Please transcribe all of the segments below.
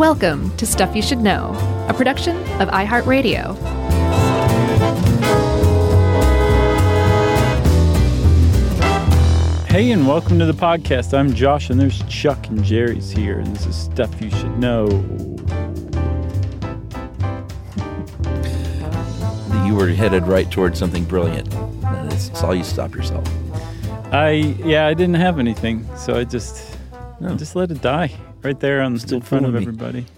Welcome to Stuff You Should Know, a production of iHeartRadio. Hey, and welcome to the podcast. I'm Josh, and there's Chuck and Jerry's here, and this is Stuff You Should Know. You were headed right towards something brilliant. That's saw you stop yourself. I, yeah, I didn't have anything, so I just, I just let it die right there on the Still in front of me. everybody.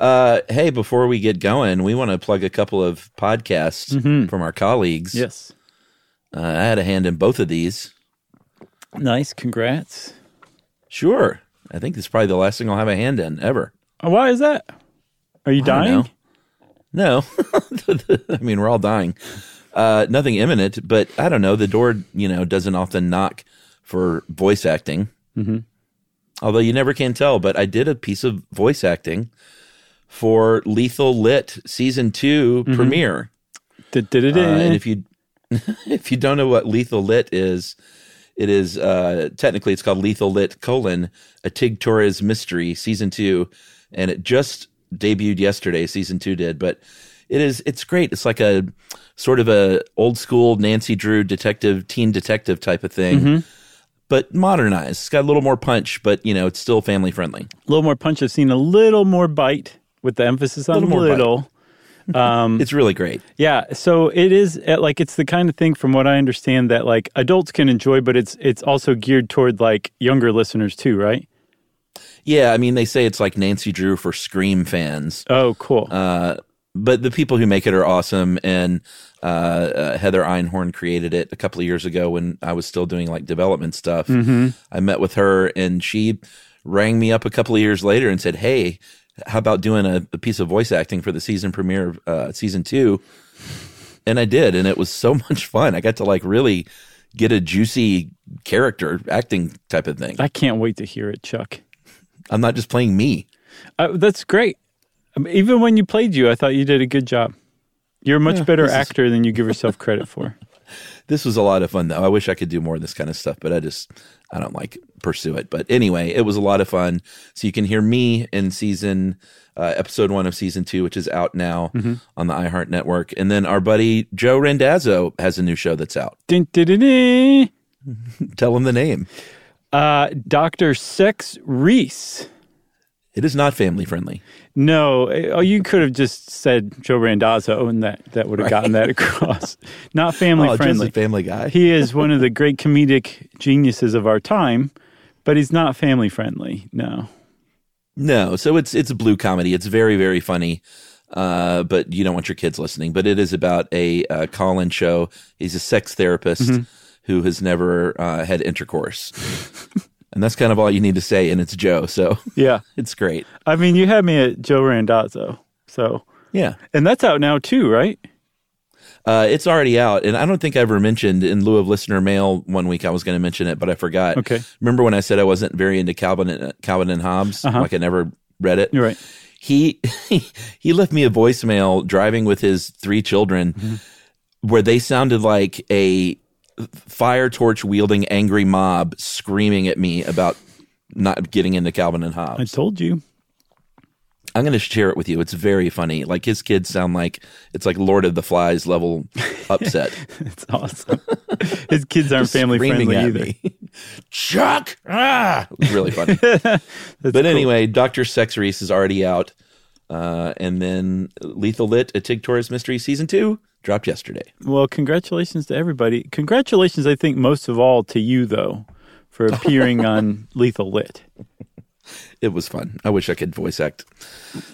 Uh, hey, before we get going, we want to plug a couple of podcasts Mhm. from our colleagues. Yes. Uh, I had a hand in both of these. Nice. Congrats. Sure. I think this is probably the last thing I'll have a hand in ever. Oh, why is that? Are you I dying? No. I mean, we're all dying. Uh, nothing imminent, but I don't know. The door, you know, doesn't often knock for voice acting. Mm-hmm. Although you never can tell, but I did a piece of voice acting for Lethal Lit season 2 Mm-hmm. premiere. Did, did it? Uh, and if you if you don't know what Lethal Lit is, it is uh, technically it's called Lethal Lit colon a Tig Torres mystery season two, and it just debuted yesterday. Season two did, but it is it's great. It's like a sort of a old school Nancy Drew detective, teen detective type of thing. But modernized. It's got a little more punch, but you know, it's still family friendly. a little more punch. I've seen a little more bite with the emphasis on Little little. It's really great. Yeah, so it is uh, like it's the kind of thing, from what I understand, that like adults can enjoy, but it's it's also geared toward like younger listeners too, right? Yeah, I mean, they say it's like Nancy Drew for Scream fans. Oh, cool. Uh, but the people who make it are awesome. And uh, uh, Heather Einhorn created it a couple of years ago when I was still doing like development stuff. I met with her and she rang me up a couple of years later and said, Hey, how about doing a, a piece of voice acting for the season premiere of uh, season two? And I did. And it was so much fun. I got to like really get a juicy character acting type of thing. I can't wait to hear it, Chuck. I'm not just playing me. Uh, that's great. I mean, even when you played you, I thought you did a good job. You're a much better this is- actor than you give yourself credit for. This was a lot of fun though. I wish I could do more of this kind of stuff, but I just I don't like pursue it. But anyway, it was a lot of fun. So you can hear me in season uh, episode one of season two, which is out now on the iHeart Network, and then our buddy Joe Randazzo has a new show that's out. Tell him the name. Uh, Dr. Sex Reese. It is not family friendly. No, eh, oh, you could have just said Joe Randazzo, and that, that would have gotten that across. Not family Oh, just friendly. a family guy. he is one of the great comedic geniuses of our time, but he's not family friendly. No. No, so it's it's a blue comedy. It's very very funny, uh, but you don't want your kids listening. But it is about a uh, call-in show. He's a sex therapist who has never uh, had intercourse, and that's kind of all you need to say. And it's Joe, so Yeah. it's great. I mean, you had me at Joe Randazzo. So, Yeah, and that's out now too, right? uh, it's already out, and I don't think I ever mentioned in lieu of listener mail one week I was going to mention it, but I forgot. Okay. remember when I said I wasn't very into Calvin and, Calvin and Hobbes? Uh-huh. Like I never read it. You're right. he he left me a voicemail driving with his three children Mm-hmm. where they sounded like a fire torch wielding angry mob screaming at me about not getting into Calvin and Hobbes. I told you. I'm going to share it with you. It's very funny. Like his kids sound like it's like Lord of the Flies level upset. It's awesome. His kids aren't family friendly either. me. Chuck! Ah! It was really funny. But cool. anyway, Dr. Sex Reese is already out. Uh, and then Lethal Lit, a Tig Torres mystery season two dropped yesterday. Well, congratulations to everybody. Congratulations, I think, most of all to you, though, for appearing on Lethal Lit. It was fun. I wish I could voice act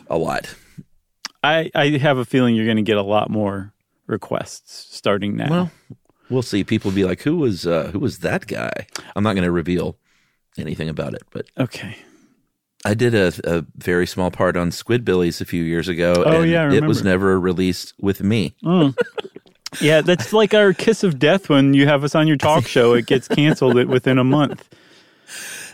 a lot. I, I have a feeling you're going to get a lot more requests starting now. Well, we'll see. People will be like, "Who was uh, who was that guy?" I'm not going to reveal anything about it, but okay. I did a, a very small part on Squidbillies a few years ago. Oh, and yeah, it was never released with me. Yeah, that's like our kiss of death when you have us on your talk show. It gets canceled within a month.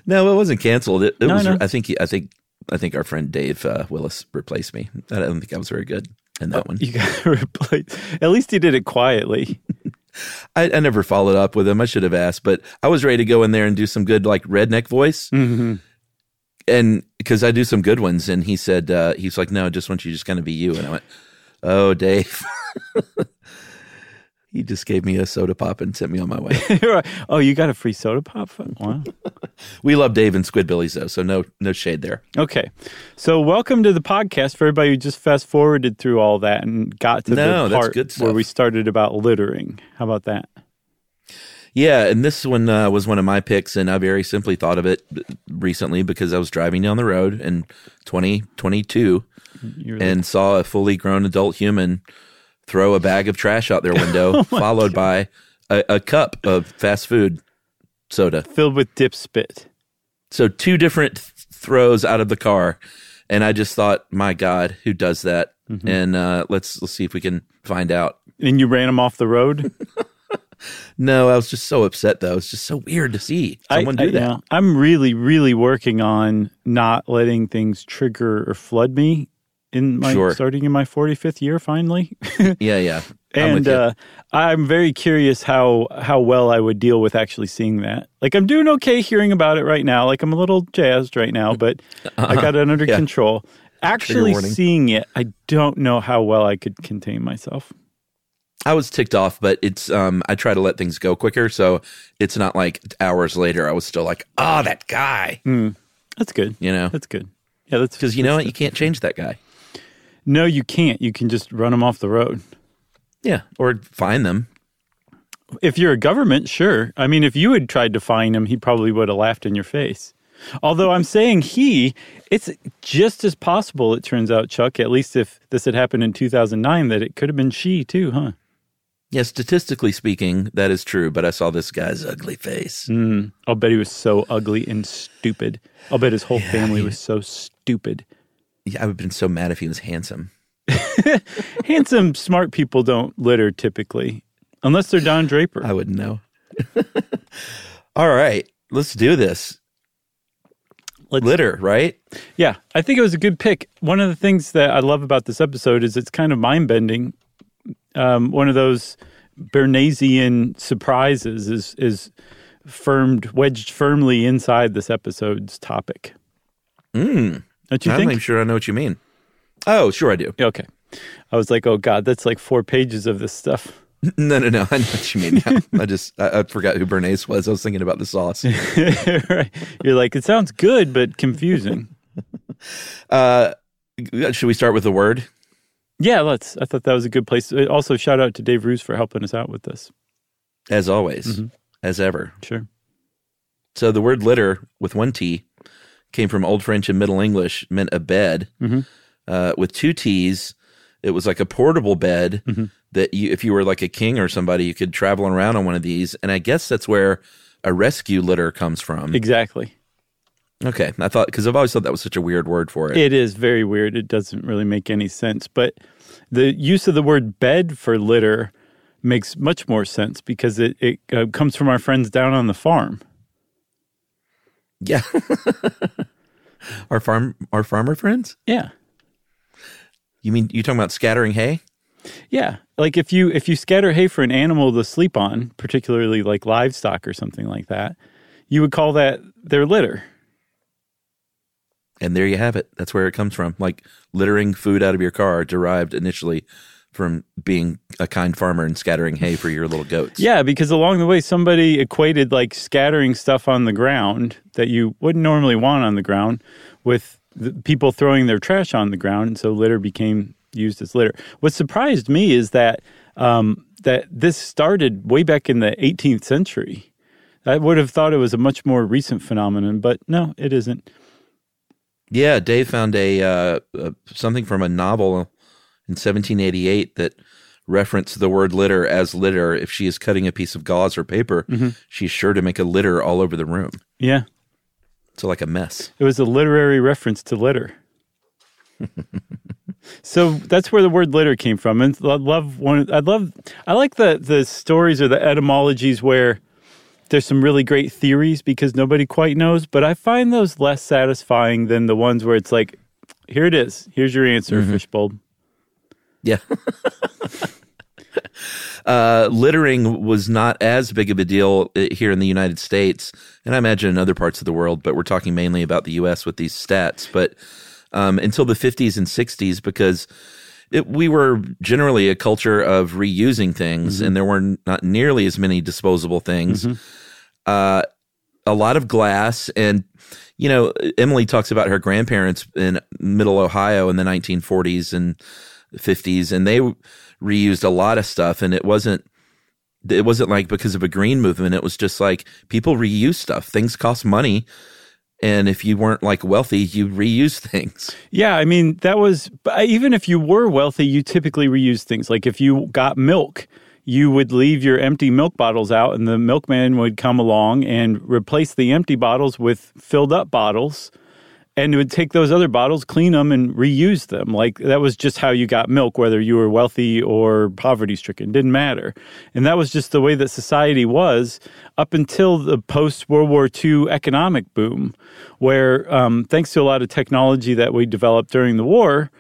No, it wasn't canceled. It, it No, was. no. I think. I think. I think our friend Dave uh, Willis replaced me. I don't think I was very good in that one. You got to replace. At least he did it quietly. I, I never followed up with him. I should have asked, but I was ready to go in there and do some good like redneck voice. Mm-hmm. And because I do some good ones, and he said uh, he's like, no, just want you to just kind of be you, and I went, oh, Dave. he just gave me a soda pop and sent me on my way. oh, you got a free soda pop? Wow. we love Dave and Squidbillies though, so no no shade there. Okay. So welcome to the podcast for everybody who just fast forwarded through all that and got to No, the part where we started about littering. How about that? Yeah, and this one uh, was one of my picks, and I very simply thought of it recently because I was driving down the road in 2022 You're and saw a fully grown adult human throw a bag of trash out their window, followed by a, a cup of fast food soda. filled with dip spit. So two different th- throws out of the car, and I just thought, my God, who does that? Mm-hmm. And uh, let's let's see if we can find out. And you ran them off the road? No, I was just so upset though. It's just so weird to see someone I, do that. yeah, I'm really, really working on not letting things trigger or flood me in my Sure. starting in my 45th year finally. Yeah, yeah. I'm and uh, I'm very curious how how well I would deal with actually seeing that. Like I'm doing okay hearing about it right now. Like I'm a little jazzed right now, but I got it under Uh-huh. Yeah. control. Actually seeing it, I don't know how well I could contain myself. I was ticked off, but it's um I try to let things go quicker, so it's not like hours later I was still like, oh, that guy, That's good. you know, That's good. Yeah, that's because you know what, you can't change that guy. No, you can't. You can just run them off the road. Yeah, or find them. If you're a government, sure. I mean, if you had tried to find him, he probably would have laughed in your face. Although I'm saying he, it's just as possible, it turns out, Chuck, at least if this had happened in 2009, that it could have been she too, huh? Yeah, statistically speaking, that is true. But I saw this guy's ugly face. Mm, I'll bet he was so ugly and stupid. I'll bet his whole family was so stupid. Yeah, I would have been so mad if he was handsome. Handsome, smart people don't litter typically, unless they're Don Draper. I wouldn't know. All right, let's do this. Let's- Litter, right? Yeah, I think it was a good pick. One of the things that I love about this episode is it's kind of mind bending. Um, one of those Bernaysian surprises is is firmed wedged firmly inside this episode's topic. Mm, Don't you I'm think? even sure I know what you mean. Oh, sure I do. Okay, I was like, oh god, that's like four pages of this stuff. No, no, no. I know what you mean. now. I just I, I forgot who Bernays was. I was thinking about the sauce. right? You're like, it sounds good but confusing. Uh, should we start with the word? Yeah, let's. I thought that was a good place. Uh, Also, shout out to Dave Roos for helping us out with this. As always, Mm-hmm. as ever. Sure. So the word litter with one T came from Old French and Middle English, meant a bed. Mm-hmm. Uh, with two T's, it was like a portable bed Mm-hmm. that you, if you were like a king or somebody, you could travel around on one of these. And I guess that's where a rescue litter comes from. Exactly. Okay, I thought because I've always thought that was such a weird word for it. It is very weird. It doesn't really make any sense. But the use of the word bed for litter makes much more sense because it, it uh, comes from our friends down on the farm. Yeah, our farm, our farmer friends. Yeah. You mean you talking about scattering hay? Yeah. Like if you if you scatter hay for an animal to sleep on, particularly like livestock or something like that, you would call that their litter. And there you have it. That's where it comes from. Like littering food out of your car derived initially from being a kind farmer and scattering hay for your little goats. Yeah, because along the way somebody equated like scattering stuff on the ground that you wouldn't normally want on the ground with the people throwing their trash on the ground, and so litter became used as litter. What surprised me is that um, that this started way back in the 18th century. I would have thought it was a much more recent phenomenon, but no, it isn't. Yeah, Dave found a uh, uh, something from a novel in 1788 that referenced the word litter as litter. If she is cutting a piece of gauze or paper, she's sure to make a litter all over the room. Yeah, So like a mess. it was a literary reference to litter. so that's where the word litter came from, and I love one. I love. I like the the stories or the etymologies where there's some really great theories because nobody quite knows. But I find those less satisfying than the ones where it's like, here it is. Here's your answer, fishbowl. Yeah. uh, littering was not as big of a deal uh, here in the United States, and I imagine in other parts of the world. But we're talking mainly about the U.S. with these stats. But um, until the 50s and 60s, because it, we were generally a culture of reusing things, Mm-hmm. and there were not nearly as many disposable things. Uh, a lot of glass, and you know, Emily talks about her grandparents in Middle Ohio in the 1940s and 50s, and they reused a lot of stuff, and it wasn't. It wasn't like because of a green movement. It was just like people reuse stuff. Things cost money. And if you weren't like wealthy, you reuse things. Yeah, I mean that was even if you were wealthy, you typically reuse things. Like if you got milk, you would leave your empty milk bottles out, and the milkman would come along and replace the empty bottles with filled up bottles, and would take those other bottles, clean them, and reuse them. Like that was just how you got milk, whether you were wealthy or poverty stricken, didn't matter. And that was just the way that society was up until the post World War II economic boom, where um, thanks to a lot of technology that we developed during the war.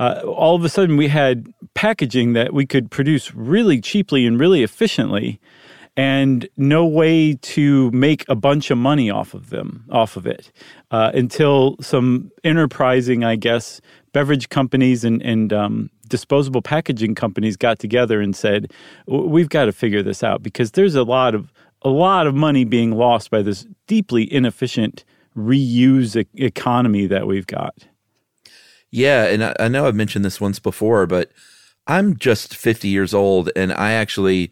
Uh, all of a sudden, we had packaging that we could produce really cheaply and really efficiently, and no way to make a bunch of money off of them, off of it, uh, until some enterprising, I guess, beverage companies and and um, disposable packaging companies got together and said, "We've got to figure this out because there's a lot of a lot of money being lost by this deeply inefficient reuse e- economy that we've got." Yeah, and I, I know I've mentioned this once before, but I'm just 50 years old, and I actually,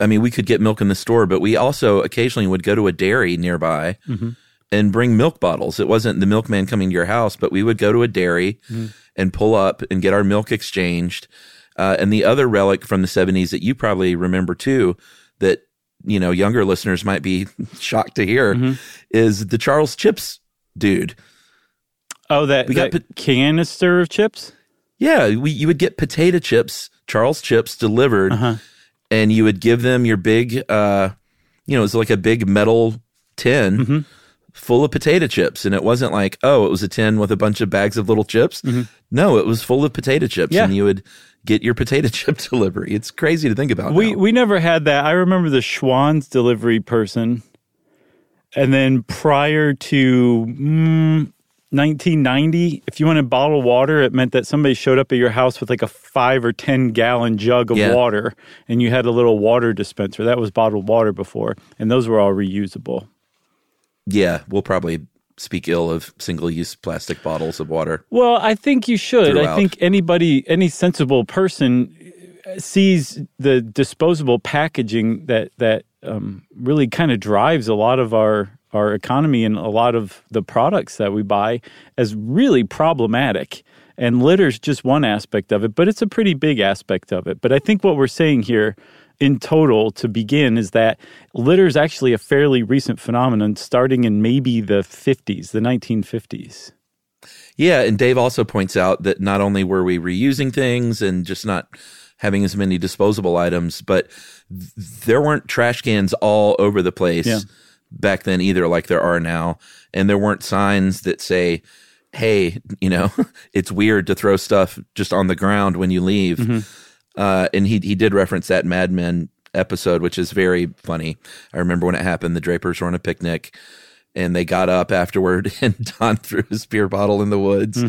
I mean, we could get milk in the store, but we also occasionally would go to a dairy nearby mm-hmm. and bring milk bottles. It wasn't the milkman coming to your house, but we would go to a dairy mm-hmm. and pull up and get our milk exchanged. Uh, and the other relic from the 70s that you probably remember too, that you know younger listeners might be shocked to hear, mm-hmm. is the Charles Chips dude. Oh, that, We got that canister of chips? Yeah, we, you would get potato chips, Charles chips delivered, Uh-huh. and you would give them your big, uh, you know, it was like a big metal tin Mm-hmm. full of potato chips. And it wasn't like, oh, it was a tin with a bunch of bags of little chips. No, it was full of potato chips, Mm-hmm. Yeah. and you would get your potato chip delivery. It's crazy to think about. We now. we never had that. I remember the Schwan's delivery person, and then prior to mm, 1990, if you wanted bottled water, it meant that somebody showed up at your house with like a five or ten gallon jug of Yeah. water, and you had a little water dispenser. That was bottled water before, and those were all reusable. yeah, we'll probably speak ill of single use plastic bottles of water. Well, I think you should. I think anybody, any sensible person, uh, sees the disposable packaging that that um, really kind of drives a lot of our our economy and a lot of the products that we buy as really problematic. And litter's just one aspect of it, but it's a pretty big aspect of it. But I think what we're saying here in total to begin is that litter is actually a fairly recent phenomenon starting in maybe the 50s, the 1950s. Yeah, and Dave also points out that not only were we reusing things and just not having as many disposable items, but th- there weren't trash cans all over the place Yeah. Back then either, like there are now. And there weren't signs that say, hey, you know, it's weird to throw stuff just on the ground when you leave. Uh, and he, he did reference that Mad Men episode, which is very funny. I remember when it happened, the Drapers were on a picnic and they got up afterward and Don threw his beer bottle in the woods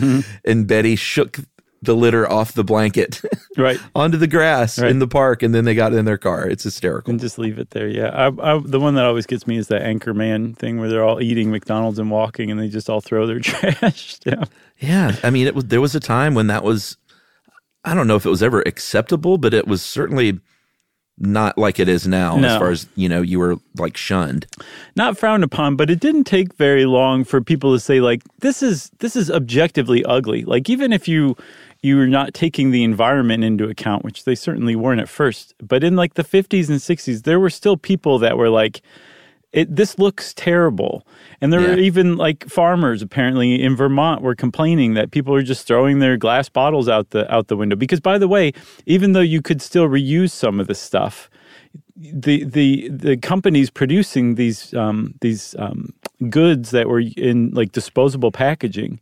and Betty shook the litter off the blanket Right. onto the grass Right. in the park and then they got in their car. It's hysterical. and just leave it there. Yeah, I, I, the one that always gets me is the Anchorman thing where they're all eating McDonald's and walking, and they just all throw their trash down. Yeah, I mean, it was there was a time when that was. I don't know if it was ever acceptable, but it was certainly not like it is now. As far as you know, you were like shunned. Not frowned upon, but it didn't take very long for people to say like this is this is objectively ugly. Like even if you you were not taking the environment into account, which they certainly weren't at first, but in like the 50s and 60s, there were still people that were like. It, this looks terrible. And there were even like farmers apparently in Vermont were complaining that people are just throwing their glass bottles out the out the window. Because by the way, even though you could still reuse some of the stuff, the the the companies producing these um, these um, goods that were in like disposable packaging,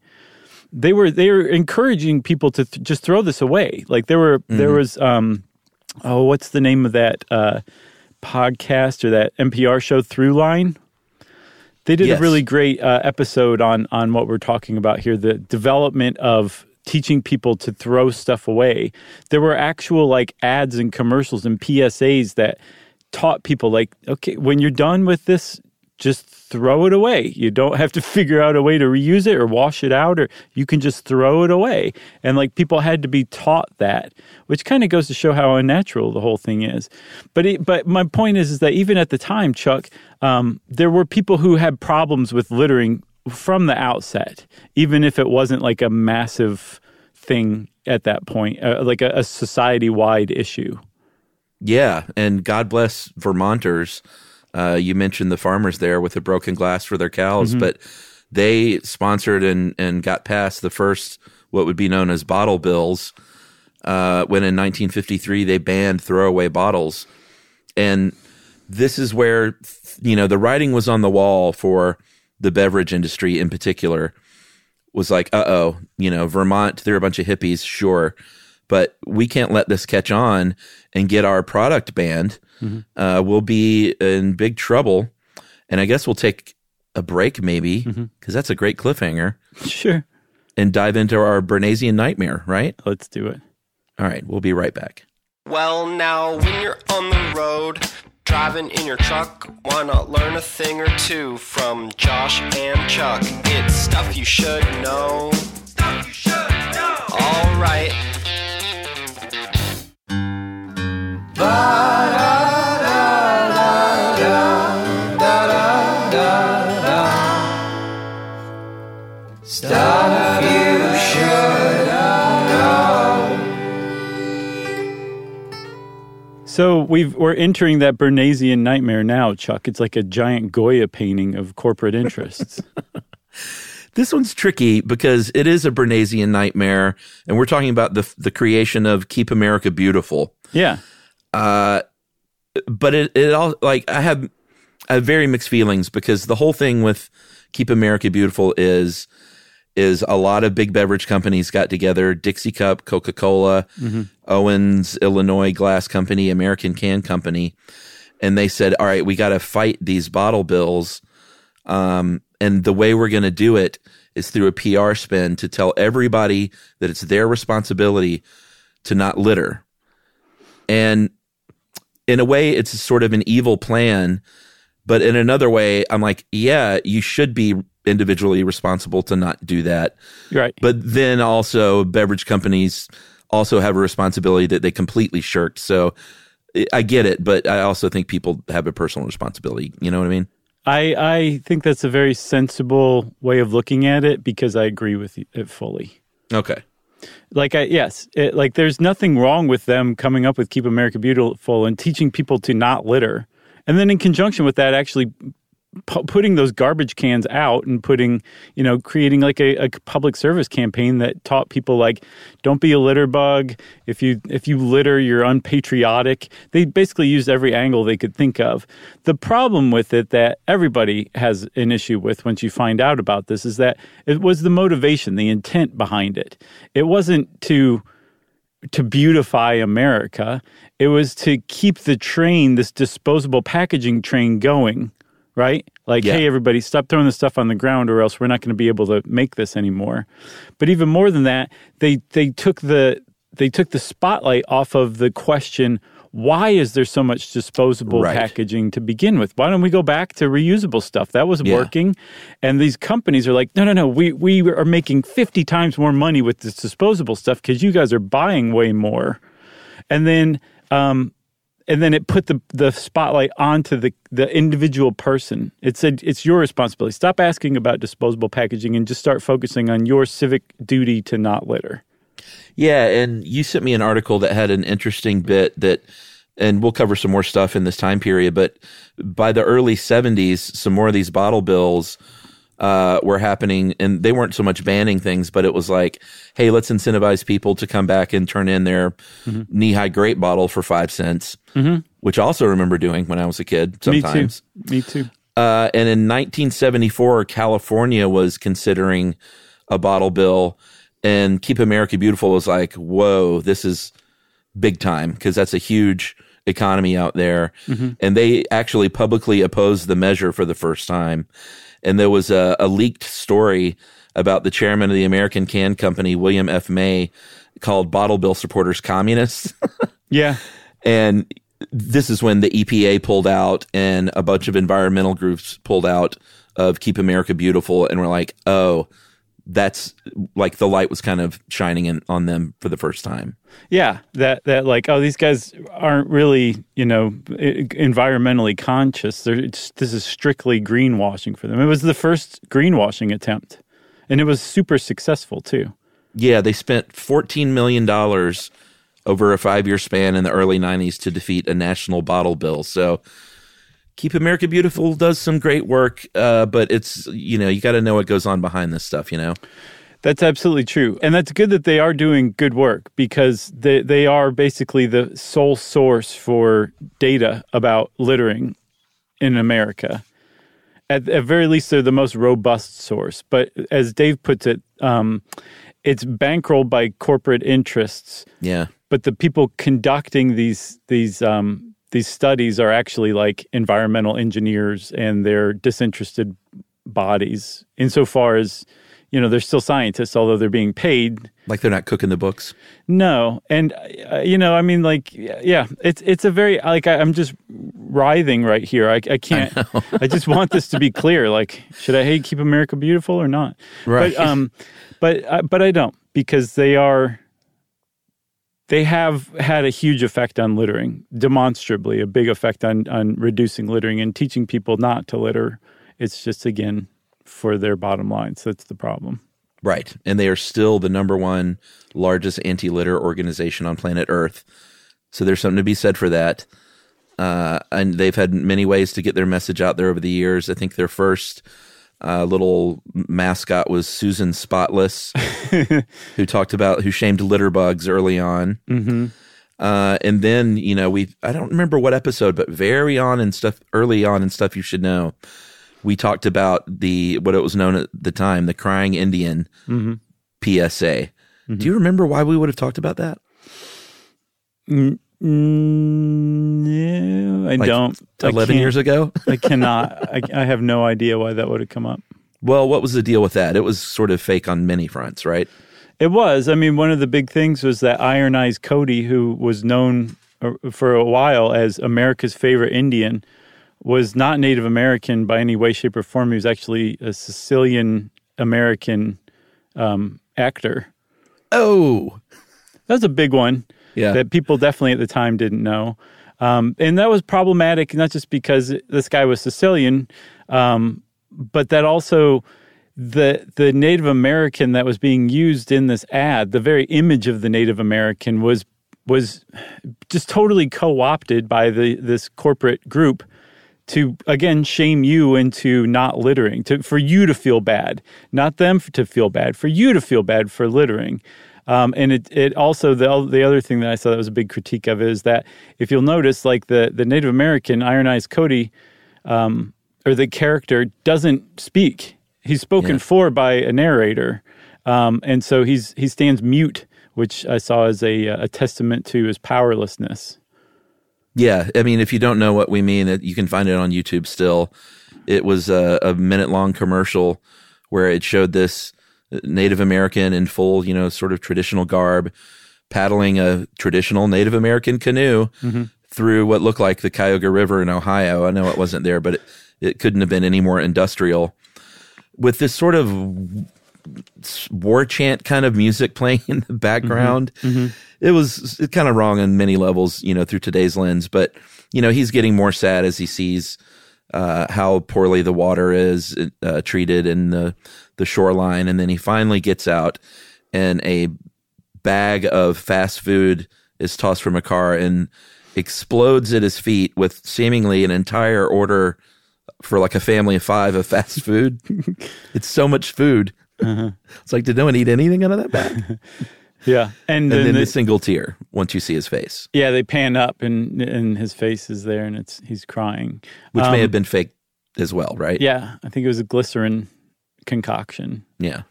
they were they were encouraging people to th- just throw this away. Like there were there was um, oh, what's the name of that uh, podcast or that NPR show, Throughline? They did Yes. a really great uh, episode on on what we're talking about here, the development of teaching people to throw stuff away. There were actual like ads and commercials and PSAs that taught people like, okay, when you're done with this, just throw it away. You don't have to figure out a way to reuse it or wash it out, or you can just throw it away. And like people had to be taught that, which kind of goes to show how unnatural the whole thing is. But it, but my point is, is that even at the time, Chuck, um, there were people who had problems with littering from the outset, even if it wasn't like a massive thing at that point, uh, like a, a society wide issue. Yeah, and God bless Vermonters. Uh, you mentioned the farmers there with the broken glass for their cows, Mm-hmm. but they sponsored and and got past the first what would be known as bottle bills. Uh, when in 1953 they banned throwaway bottles, and this is where you know the writing was on the wall for the beverage industry in particular. Was like, uh oh, you know, Vermont, they're a bunch of hippies, sure, but we can't let this catch on and get our product banned. Uh, we'll be in big trouble. And I guess we'll take a break, maybe, because that's a great cliffhanger, Sure. and dive into our Bernaysian nightmare, right? Let's do it. All right, we'll be right back. Well, now, when you're on the road, driving in your truck, why not learn a thing or two from Josh and Chuck? It's stuff you should know. Stuff you should know. All right. So we've we're entering that Bernaysian nightmare now, Chuck. It's like a giant Goya painting of corporate interests. This one's tricky because it is a Bernaysian nightmare, and we're talking about the the creation of Keep America Beautiful. yeah. Uh, but it, it all like I have I have very mixed feelings because the whole thing with Keep America Beautiful is is a lot of big beverage companies got together, Dixie Cup, Coca-Cola, Owens, Illinois Glass Company, American Can Company, and they said, "All right, we got to fight these bottle bills." Um, and the way we're going to do it is through a PR spin to tell everybody that it's their responsibility to not litter. And in a way, it's sort of an evil plan. But in another way, I'm like, yeah, you should be individually responsible to not do that. Right. But then also, beverage companies also have a responsibility that they completely shirked. So I- I get it, but I also think people have a personal responsibility. You know what I mean? I I think that's a very sensible way of looking at it because I agree with it fully. Okay. Like I yes, it, like there's nothing wrong with them coming up with Keep America Beautiful and teaching people to not litter, and then in conjunction with that, actually pu- putting those garbage cans out and putting you know creating like a, a public service campaign that taught people like don't be a litter bug. If you if you litter you're unpatriotic. They basically used every angle they could think of. The problem with it that everybody has an issue with once you find out about this is that it was the motivation the intent behind it. It wasn't to to beautify America. It was to keep the train, this disposable packaging train going, right? Like, Yeah. hey, everybody, stop throwing this stuff on the ground or else we're not going to be able to make this anymore. But even more than that, they they took the they took the spotlight off of the question why is there so much disposable Right. packaging to begin with? Why don't we go back to reusable stuff? That was Yeah. working. And these companies are like, no, no, no, we, we are making 50 times more money with this disposable stuff because you guys are buying way more. And then, um, and then it put the, the spotlight onto the, the individual person. It said it's your responsibility. Stop asking about disposable packaging and just start focusing on your civic duty to not litter. Yeah, and you sent me an article that had an interesting bit that, and we'll cover some more stuff in this time period. But by the early '70s, some more of these bottle bills uh, were happening, and they weren't so much banning things, but it was like, hey, let's incentivize people to come back and turn in their knee-high grape bottle for five cents, which I also remember doing when I was a kid. Sometimes. Me too. Me too. Uh, and in 1974, California was considering a bottle bill, and Keep America Beautiful was like, "Whoa, this is big time because that's a huge economy out there. And they actually publicly opposed the measure for the first time. And there was a, a leaked story about the chairman of the American Can Company, William F. May, called bottle bill supporters communists. Yeah. and this is when the EPA pulled out and a bunch of environmental groups pulled out of Keep America Beautiful and were like, oh, that's like the light was kind of shining in, on them for the first time. Yeah, that that like oh these guys aren't really you know environmentally conscious. They're it's, this is strictly greenwashing for them. It was the first greenwashing attempt, and it was super successful too. Yeah, they spent $14 million over a five year span in the early 90s to defeat a national bottle bill. So Keep America Beautiful does some great work, uh, but it's, you know, you got to know what goes on behind this stuff, you know? That's absolutely true, and that's good that they are doing good work because they they are basically the sole source for data about littering in America. At, at very least, they're the most robust source. But as Dave puts it, um, it's bankrolled by corporate interests. Yeah. But the people conducting these these um, these studies are actually like environmental engineers, and they're disinterested bodies. Insofar as you know, they're still scientists, although they're being paid. Like they're not cooking the books. No, and uh, you know, I mean, like, yeah, it's it's a very like I, I'm just writhing right here. I, I can't. I, just want this to be clear. Like, should I hate Keep America Beautiful or not? Right. But um, but uh, but I don't because they are. They have had a huge effect on littering, demonstrably a big effect on on reducing littering and teaching people not to litter. It's just again for their bottom lines. That's the problem. Right. And they are still the number one largest anti litter organization on planet Earth. So there's something to be said for that. Uh, and they've had many ways to get their message out there over the years. I think their first uh, little mascot was Susan Spotless, who talked about, who shamed litter bugs early on. Mm-hmm. Uh, and then, you know, we, I don't remember what episode, but very on and stuff, early on and stuff you should know we talked about the what it was known at the time, the crying Indian Mm-hmm. PSA. Do you remember why we would have talked about that? Mm, no, I Like don't. Eleven can't- years ago. I cannot. I, I have no idea why that would have come up. well, what was the deal with that? It was sort of fake on many fronts, right? It was. I mean, one of the big things was that Iron Eyes Cody, who was known uh, for a while as America's favorite Indian, was not Native American by any way, shape, or form. He was actually a Sicilian American um, actor. Oh, that's a big one. Yeah. That people definitely at the time didn't know. Um, and that was problematic, not just because this guy was Sicilian, um, but that also the the Native American that was being used in this ad, the very image of the Native American was was just totally co-opted by the this corporate group to again shame you into not littering to for you to feel bad not them to feel bad for you to feel bad for littering um, and it, it also the, the other thing that i saw that was a big critique of is that if you'll notice like the, the native american iron eyes cody um, or the character doesn't speak he's spoken Yeah. for by a narrator um, and so he's he stands mute which i saw as a, a testament to his powerlessness yeah. I mean, if you don't know what we mean, it- you can find it on YouTube still. It was a, a minute long commercial where it showed this Native American in full, you know, sort of traditional garb, paddling a traditional Native American canoe through what looked like the Cuyahoga River in Ohio. I know it wasn't there, but it, it couldn't have been any more industrial. With this sort of war chant kind of music playing in the background. It was kind of wrong on many levels, you know, through today's lens. But you know, he's getting more sad as he sees uh, how poorly the water is uh, treated in the the shoreline, and then he finally gets out, and a bag of fast food is tossed from a car and explodes at his feet with seemingly an entire order for like a family of five of fast food. it's so much food. It's like, did no one eat anything out of that bag? yeah and, And then then the- the single tear once you see his face, Yeah, they pan up and and his face is there and it's he's crying. which Um, may have been fake as well, right? Yeah, I think it was a glycerin concoction. Yeah.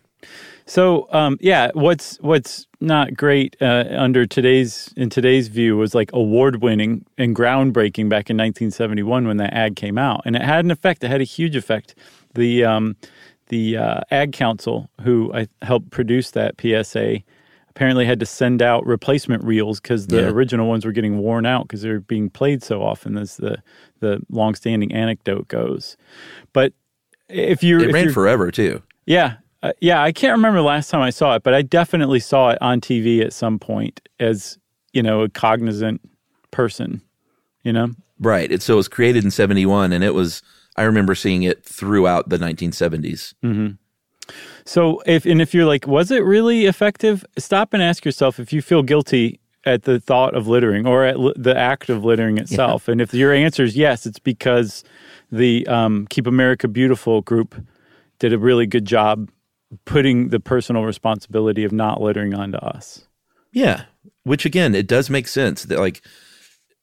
So um, yeah, what's what's not great uh, under today's in today's view was like award winning and groundbreaking back in 1971 when that ad came out, and it had an effect. It had a huge effect. The um, the uh, ad council who I helped produce that PSA apparently had to send out replacement reels because the Yeah. original ones were getting worn out because they were being played so often. As the the longstanding anecdote goes, but if you It ran forever too. yeah. Uh, yeah, I can't remember the last time I saw it, but I definitely saw it on TV at some point as, you know, a cognizant person, you know? Right. It, so it was created in 71 and it was, I remember seeing it throughout the 1970s. So if and if you're like, was it really effective? Stop and ask yourself if you feel guilty at the thought of littering or at li- the act of littering itself. And if your answer is yes, it's because the um, Keep America Beautiful group did a really good job putting the personal responsibility of not littering onto us. Yeah. Which again, it does make sense that like,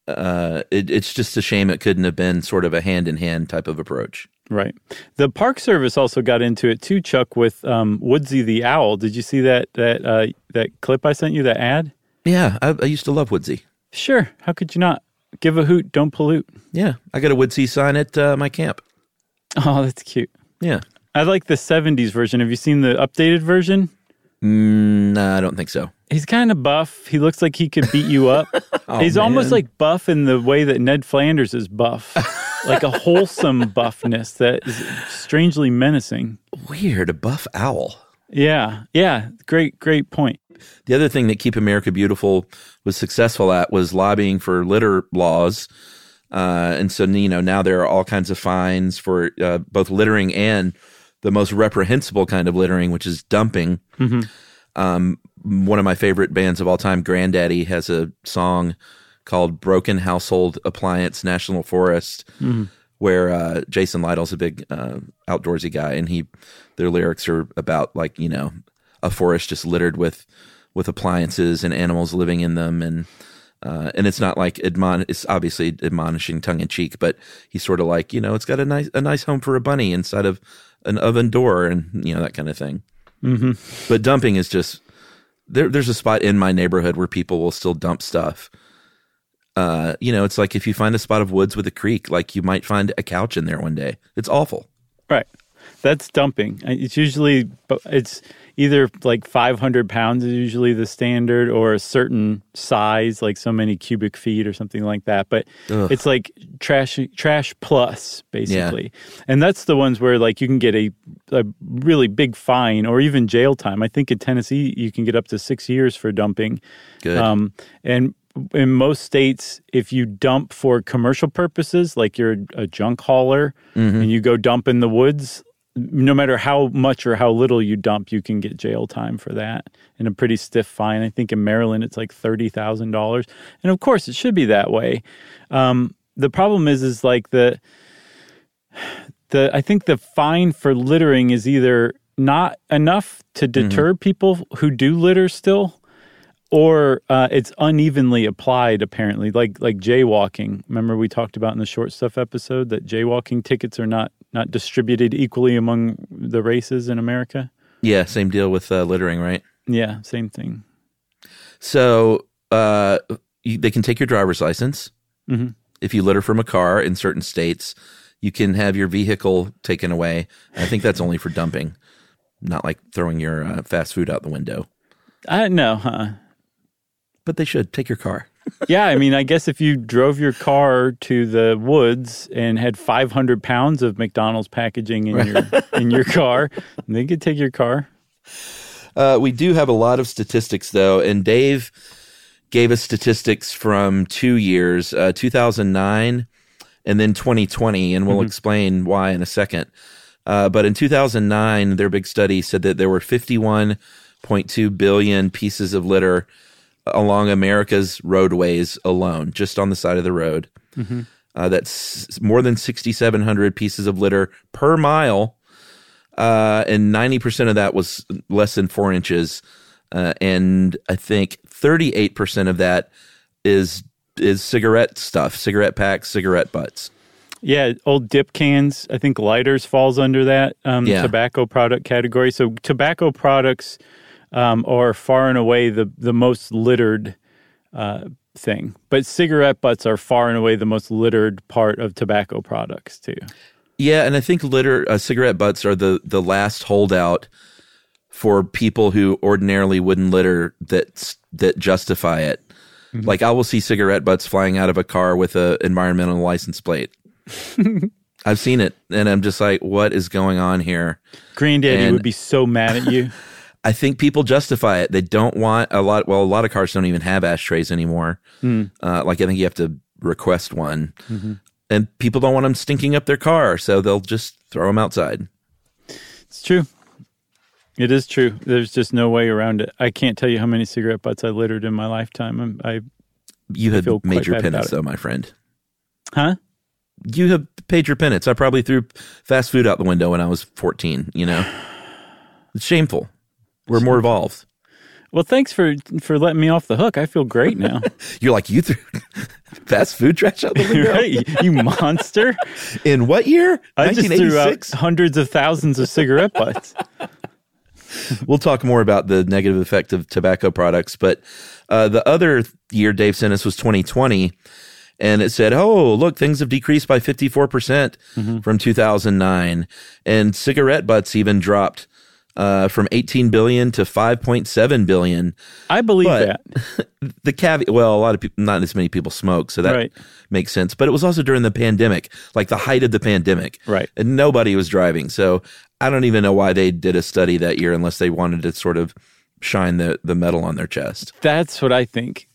uh, it, it's just a shame it couldn't have been sort of a hand in hand type of approach. Right. The Park Service also got into it too, Chuck, with um, Woodsy the owl. Did you see that that uh, that clip I sent you? That ad? Yeah. I, I used to love Woodsy. Sure. How could you not? Give a hoot, don't pollute. Yeah. I got a Woodsy sign at uh, my camp. Oh, that's cute. Yeah. I like the '70s version. Have you seen the updated version? Mm, nah, I don't think so. He's kind of buff. He looks like he could beat you up. He's almost like buff in the way that Ned Flanders is buff, like a wholesome buffness that is strangely menacing. Weird. A buff owl. Yeah, yeah. Great, great point. The other thing that Keep America Beautiful was successful at was lobbying for litter laws. Uh, and so, you know, now there are all kinds of fines for uh, both littering and the most reprehensible kind of littering, which is dumping. Um, one of my favorite bands of all time, Grandaddy, has a song called Broken Household Appliance National Forest, where uh, Jason Lytle's a big uh, outdoorsy guy, and he their lyrics are about like you know a forest just littered with with appliances and animals living in them, and uh, and it's not like admon it's obviously admonishing tongue in cheek, but he's sort of like you know it's got a nice a nice home for a bunny inside of an oven door, and you know that kind of thing. Mm-hmm. But dumping is just there. There's a spot in my neighborhood where people will still dump stuff uh, you know, it's like if you find a spot of woods with a creek, like you might find a couch in there one day. It's awful. Right. That's dumping. It's usually but it's either like 500 pounds is usually the standard, or a certain size, like so many cubic feet or something like that. But Ugh. it's like trash trash plus basically, and that's the ones where like you can get a a really big fine or even jail time. I think in Tennessee you can get up to six years for dumping. Good. Um, and in most states, if you dump for commercial purposes, like you're a junk hauler and you go dump in the woods, no matter how much or how little you dump, you can get jail time for that and a pretty stiff fine. I think in Maryland it's like thirty thousand dollars, and of course it should be that way. Um, the problem is, is like the the I think the fine for littering is either not enough to deter people who do litter still, or uh, it's unevenly applied. Apparently, like like jaywalking. Remember we talked about in the short stuff episode that jaywalking tickets are not not distributed equally among the races in America. yeah, same deal with uh, littering, right? Yeah, same thing. So uh, you, they can take your driver's license. Mhm. If you litter from a car in certain states, you can have your vehicle taken away. I think that's only for dumping, not like throwing your uh, fast food out the window. I don't know, huh? But they should take your car. yeah, I mean, I guess if you drove your car to the woods and had 500 pounds of McDonald's packaging in your in your car, they could take your car. Uh, we do have a lot of statistics, though, and Dave gave us statistics from two years, uh, 2009 and then 2020, and we'll explain why in a second. Uh, but in 2009, their big study said that there were 51.2 billion pieces of litter along America's roadways alone, just on the side of the road. Uh, that's more than 6,700 pieces of litter per mile uh, and 90% of that was less than four inches. Uh, and I think 38% of that is is cigarette stuff, cigarette packs, cigarette butts. Yeah, old dip cans. I think lighters falls under that um, Yeah. tobacco product category. So tobacco products um, are far and away the the most littered uh, thing, but cigarette butts are far and away the most littered part of tobacco products too. Yeah, and I think litter uh, cigarette butts are the the last holdout for people who ordinarily wouldn't litter that that justify it. Like I will see cigarette butts flying out of a car with a environmental license plate. I've seen it, and I'm just like, what is going on here? Grandaddy And- would be so mad at you. I think people justify it. They don't want a lot. Well, a lot of cars don't even have ashtrays anymore. Uh, like I think you have to request one, and people don't want them stinking up their car, so they'll just throw them outside. It's true. It is true. There's just no way around it. I can't tell you how many cigarette butts I littered in my lifetime. I'm- I, You quite made your penance, though, my friend. huh? You have paid your penance. I probably threw fast food out the window when I was 14. You know, it's shameful. We're more evolved. Well, thanks for for letting me off the hook. I feel great now. You're like you threw fast food trash out the window. right, you monster! In what year? I just threw out hundreds of thousands of cigarette butts. We'll talk more about the negative effect of tobacco products, but uh, the other year Dave sent us was 2020, and it said, "Oh, look, things have decreased by 54 percent from 2009, and cigarette butts even dropped uh, from 18 billion to 5.7 billion. I believe But- that. the caveat well a lot of people not as many people smoke so that Right. makes sense but it was also during the pandemic like the height of the pandemic Right. and nobody was driving so i don't even know why they did a study that year unless they wanted to sort of shine the the medal on their chest That's what I think.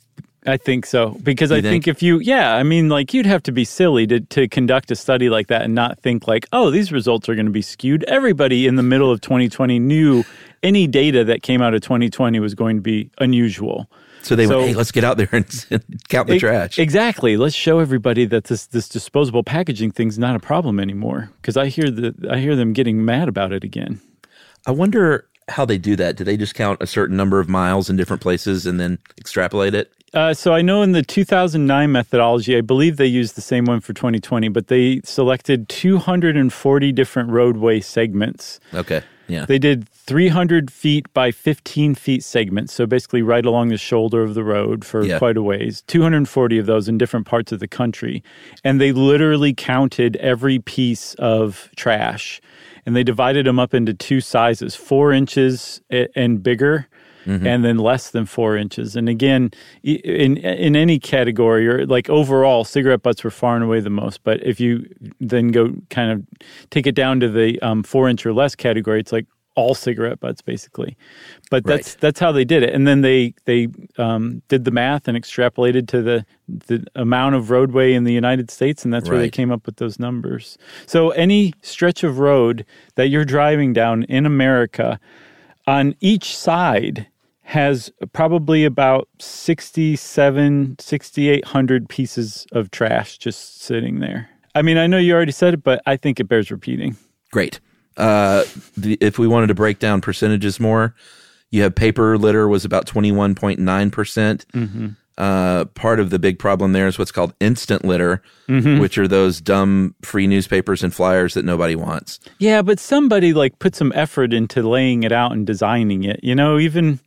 I think so because I think? think? if you, yeah, I mean, like you'd have to be silly to to conduct a study like that and not think like, oh, these results are going to be skewed. Everybody in the middle of 2020 knew any data that came out of 2020 was going to be unusual. so they So- went hey let's get out there and, and count the E- trash Exactly. Let's show everybody that this this disposable packaging thing's not a problem anymore. Because I hear the I hear them getting mad about it again. i wonder how they do that do they just count a certain number of miles in different places and then extrapolate it Uh, so I know in the 2009 methodology, I believe they used the same one for 2020, but they selected 240 different roadway segments. okay yeah They did 300 feet by 15 feet segments, so basically right along the shoulder of the road for Yeah. quite a ways. 240 of those in different parts of the country, and they literally counted every piece of trash, and they divided them up into two sizes: four inches and bigger. And then less than four inches. And again, in in any category or like overall, cigarette butts were far and away the most. But if you then go kind of take it down to the um, four inch or less category, it's like all cigarette butts basically. But that's Right. that's how they did it. And then they they um, did the math and extrapolated to the the amount of roadway in the United States, and that's where they came up with those numbers. So any stretch of road that you're driving down in America, on each side has probably about 67 6800 pieces of trash just sitting there i mean i know you already said it but i think it bears repeating Great. Uh, the, if we wanted to break down percentages more, you have paper litter was about 21.9%. percent Uh, part of the big problem there is what's called instant litter, which are those dumb free newspapers and flyers that nobody wants. yeah but somebody like put some effort into laying it out and designing it you know even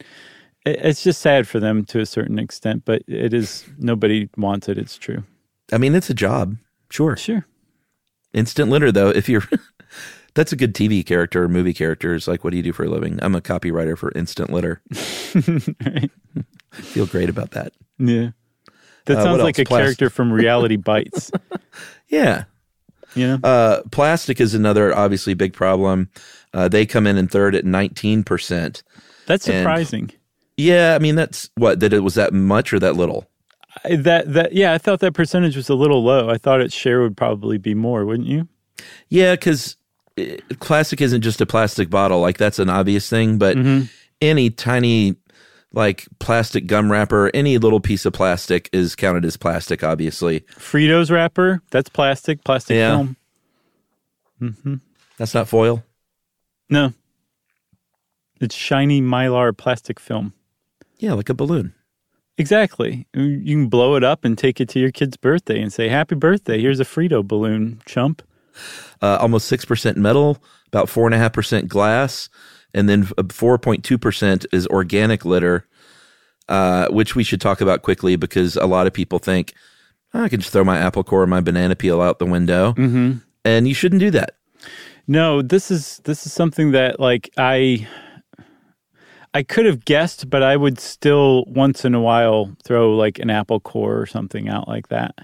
it's just sad for them to a certain extent but it is nobody wants it it's true I mean, it's a job. Sure. sure Instant litter, though, if you're. That's a good TV character or movie character. Is like, what do you do for a living? I'm a copywriter for Instant Litter. Feel great about that. yeah that Uh, sounds like else? a Plas- character from reality bites Yeah. you know Uh, plastic is another obviously big problem. Uh, they come in in third at 19%. that's and- surprising Yeah, I mean that's what that it was that much or that little. I- that that yeah, I thought that percentage was a little low. I thought its share would probably be more, wouldn't you? Yeah, because plastic isn't just a plastic bottle. Like that's an obvious thing, but mm-hmm. any tiny like plastic gum wrapper, any little piece of plastic is counted as plastic. Obviously, Fritos wrapper, that's plastic, plastic Yeah. film. Mm-hmm. that's not foil. No. It's shiny mylar plastic film. Yeah, like a balloon. Exactly. You can blow it up and take it to your kid's birthday and say, Happy birthday. Here's a Frito balloon, chump. Uh, almost 6% metal, about 4.5% glass, and then 4.2% is organic litter, uh, which we should talk about quickly because a lot of people think, "Oh, I can just throw my apple core or my banana peel out the window. Mm-hmm. And you shouldn't do that. No, this is this is something that like I I could have guessed, but I would still once in a while throw like an apple core or something out like that.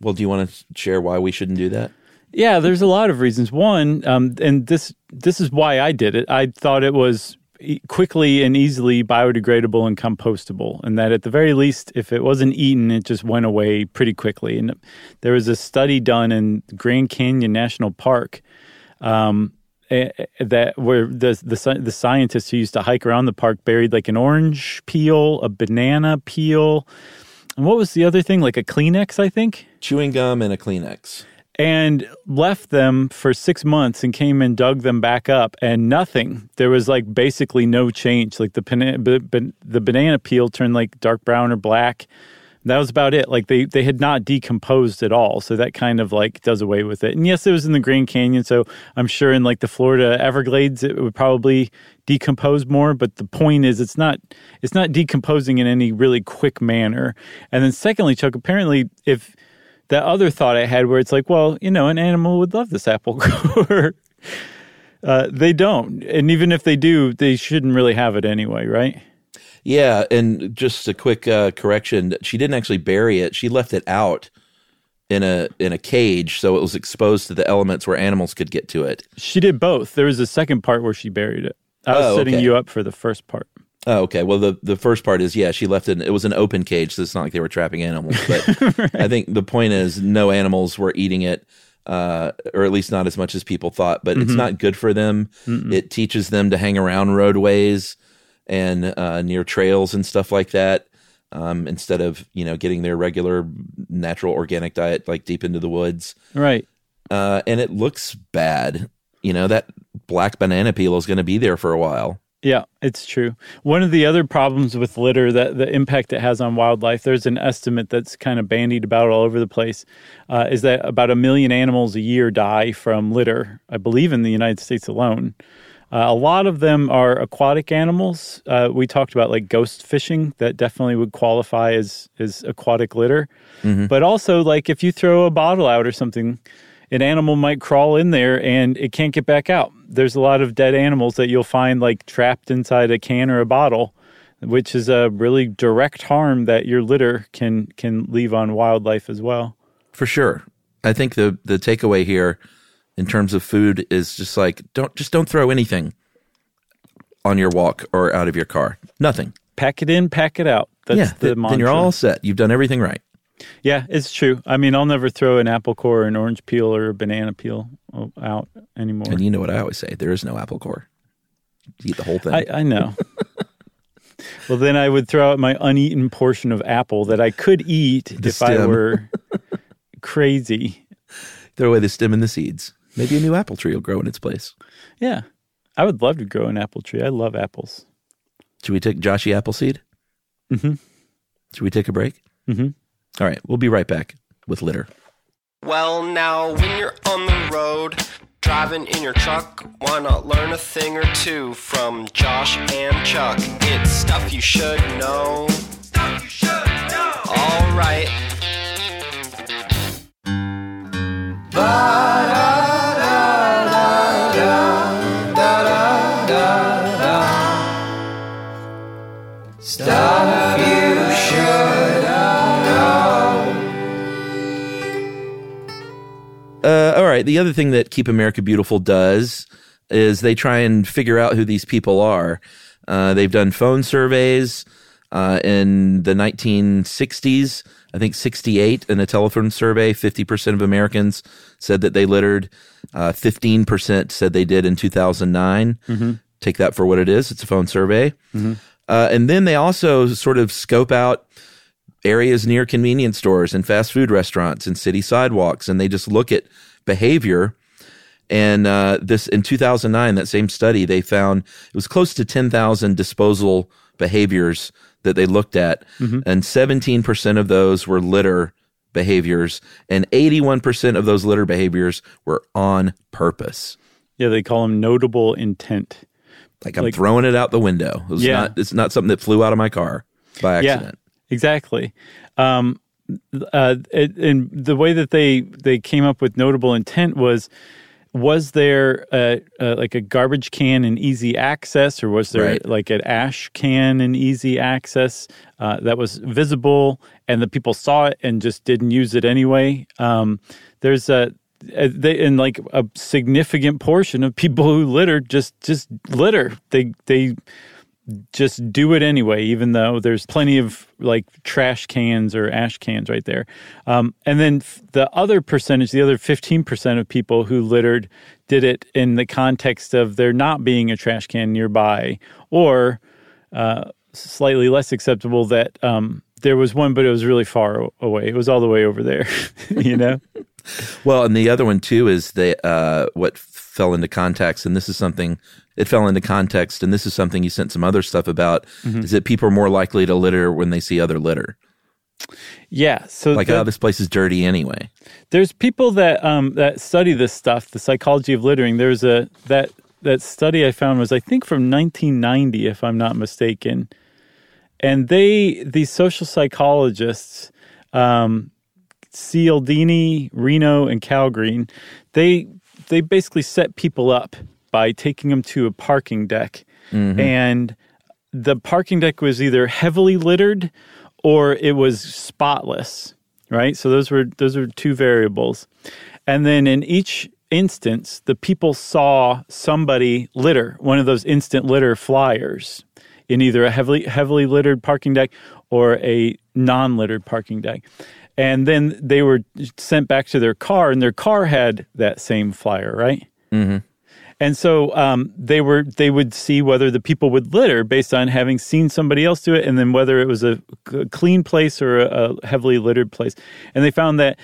Well, do you want to share why we shouldn't do that? Yeah, there's a lot of reasons. One, um, and this this is why I did it. I thought it was e- quickly and easily biodegradable and compostable, and that at the very least, if it wasn't eaten, it just went away pretty quickly. And there was a study done in Grand Canyon National Park. Um, that where the, the the scientists who used to hike around the park buried like an orange peel, a banana peel, and what was the other thing? Like a Kleenex, I think Chewing gum and a Kleenex. and left them for six months and came and dug them back up and nothing. There was like basically no change. Like the pana- b- b- the banana peel turned like dark brown or black. That was about it. Like they they had not decomposed at all. So that kind of like does away with it. And yes, it was in the Grand Canyon. So I'm sure in like the Florida Everglades it would probably decompose more. But the point is, it's not it's not decomposing in any really quick manner. And then secondly, Chuck, apparently if that other thought I had where it's like, well, you know, an animal would love this apple core. uh, they don't. And even if they do, they shouldn't really have it anyway, right? Yeah, and just a quick uh, correction: she didn't actually bury it; she left it out in a in a cage, so it was exposed to the elements where animals could get to it. She did both. There was a second part where she buried it. I was Oh, setting okay. you up for the first part. Oh, okay. Well, the the first part is yeah, she left it. It was an open cage, so it's not like they were trapping animals. But I think the point is, no animals were eating it, uh, or at least not as much as people thought. But it's not good for them. It teaches them to hang around roadways and uh, near trails and stuff like that. Um, instead of you know getting their regular natural organic diet like deep into the woods, Right. uh, and it looks bad. You know that black banana peel is going to be there for a while. Yeah, it's true. One of the other problems with litter, that the impact it has on wildlife, there's an estimate that's kind of bandied about all over the place, uh, is that about a million animals a year die from litter, I believe in the United States alone. Uh, a lot of them are aquatic animals. Uh, we talked about like ghost fishing, that definitely would qualify as, as aquatic litter. But also, like if you throw a bottle out or something, an animal might crawl in there and it can't get back out. There's a lot of dead animals that you'll find like trapped inside a can or a bottle, which is a really direct harm that your litter can can leave on wildlife as well. For sure. I think the the takeaway here in terms of food is just like don't just don't throw anything on your walk or out of your car. Nothing. Pack it in, pack it out. That's yeah, the th- mantra. then you're all set. You've done everything right. Yeah, it's true. I mean, I'll never throw an apple core, or an orange peel, or a banana peel out anymore. And you know what I always say: there is no apple core. You eat the whole thing. I, I know. well, then I would throw out my uneaten portion of apple that I could eat if I were crazy. Throw away the stem and the seeds. Maybe a new apple tree will grow in its place. Yeah. I would love to grow an apple tree. I love apples. Should we take Joshy Appleseed? Mm-hmm. Should we take a break? Mm-hmm. All right, we'll be right back with litter. Well, now when you're on the road, driving in your truck, why not learn a thing or two from Josh and Chuck? It's stuff you should know. Stuff you should know. All right. Uh, right. The other thing that Keep America Beautiful does is they try and figure out who these people are. Uh, they've done phone surveys uh, in the 1960s. I think 68 in a telephone survey, 50% of Americans said that they littered. Uh, 15% said they did in 2009. Take that for what it is. It's a phone survey. Uh, and then they also sort of scope out areas near convenience stores and fast food restaurants and city sidewalks and they just look at behavior And uh, this in 2009, that same study, they found it was close to 10,000 disposal behaviors that they looked at, and 17% of those were litter behaviors, and 81% of those litter behaviors were on purpose. Yeah, they call them notable intent. Like I'm Like- throwing it out the window. It was Yeah. not, it's not something that flew out of my car by accident. Yeah, exactly. Um, uh, it, and the way that they they came up with notable intent was was there a, uh like a garbage can in easy access or was there Right. like an ash can in easy access uh, that was visible and the people saw it and just didn't use it anyway um, there's a they, and like a significant portion of people who litter just just litter they they just do it anyway, even though there's plenty of like trash cans or ash cans right there. Um, and then f- the other percentage, the other 15% of people who littered did it in the context of there not being a trash can nearby or uh, slightly less acceptable that um, there was one, but it was really far away. It was all the way over there, you know? Well, and the other one too is the uh, what fell into context, and this is something it fell into context, and this is something you sent some other stuff about. Mm-hmm. Is that people are more likely to litter when they see other litter? Yeah. So Like, the- oh, this place is dirty anyway. there's people that um, that study this stuff, the psychology of littering. There's a that that study I found was I think from 1990, if I'm not mistaken, and they these social psychologists, um, Cialdini, Reno, and Kallgren, they they basically set people up by taking them to a parking deck, mm-hmm. and the parking deck was either heavily littered or it was spotless right? So those were those were two variables. And then in each instance the people saw somebody litter one of those instant litter flyers in either a heavily heavily littered parking deck or a non-littered parking deck. And then they were sent back to their car and their car had that same flyer right mm-hmm. And so um, they were they would see whether the people would litter based on having seen somebody else do it, and then whether it was a clean place or a, a heavily littered place. And they found that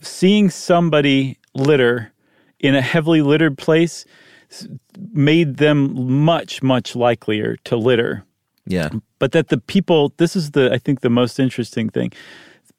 seeing somebody litter in a heavily littered place made them much much likelier to litter. Yeah, but that the people this is the i think the most interesting thing.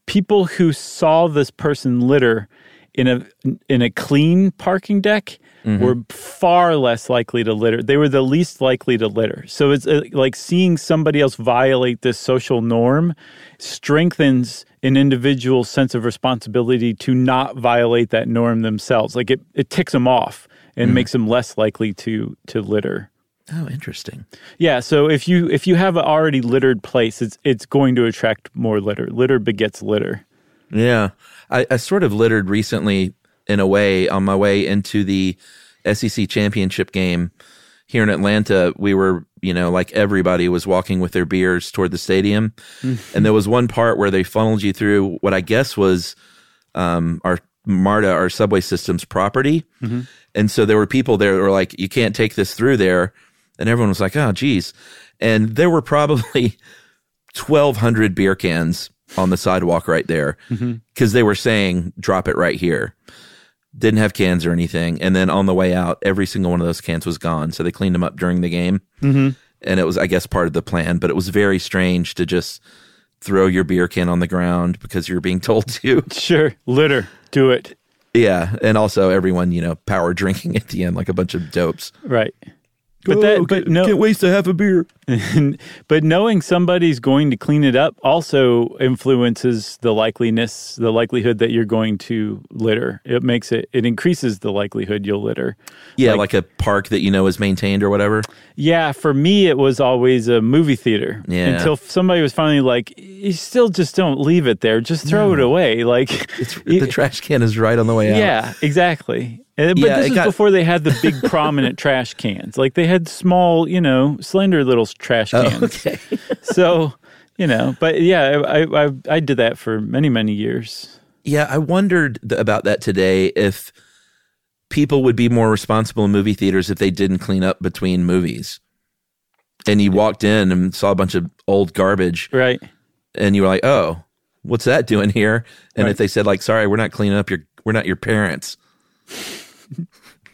People who saw this person litter in a in a clean parking deck were far less likely to litter. They were the least likely to litter. So it's uh, like seeing somebody else violate this social norm strengthens an individual's sense of responsibility to not violate that norm themselves. Like it, it ticks them off and makes them less likely to to litter. Oh, interesting. yeah, so if you if you have an already littered place, it's it's going to attract more litter. Litter begets litter. Yeah, I, I sort of littered recently in a way on my way into the SEC championship game here in Atlanta. We were, you know, like everybody was walking with their beers toward the stadium, and there was one part where they funneled you through what I guess was um, our MARTA, our subway system's property, and so there were people there that were like, "You can't take this through there," and everyone was like, "Oh, geez," and there were probably 1200 beer cans on the sidewalk right there because they were saying drop it right here didn't have cans or anything. And then on the way out every single one of those cans was gone. So they cleaned them up during the game. Mm-hmm. and it was i guess part of the plan but it was very strange to just throw your beer can on the ground because you're being told to. Sure, litter, do it. yeah. And also everyone you know power drinking at the end like a bunch of dopes. Right. But that, but no, waste a half a beer but knowing somebody's going to clean it up also influences the likeliness, the likelihood that you're going to litter. It makes it, it increases the likelihood you'll litter. yeah like, a park that you know is maintained or whatever Yeah, for me, it was always a movie theater. Yeah. Until somebody was finally like, "You still just don't leave it there. Just throw it away." Like, it's the trash can is right on the way out yeah, exactly. Uh, But Yeah, this was got- before they had the big prominent trash cans. Like they had small, you know, slender little trash Oh, cans. okay So, you know, but yeah, I, I I did that for many many years. Yeah, I wondered th- about that today if people would be more responsible in movie theaters if they didn't clean up between movies. And you walked in and saw a bunch of old garbage Right. and you were like, "Oh, what's that doing here?" And Right. if they said like, "Sorry, we're not cleaning up your we're not your parents."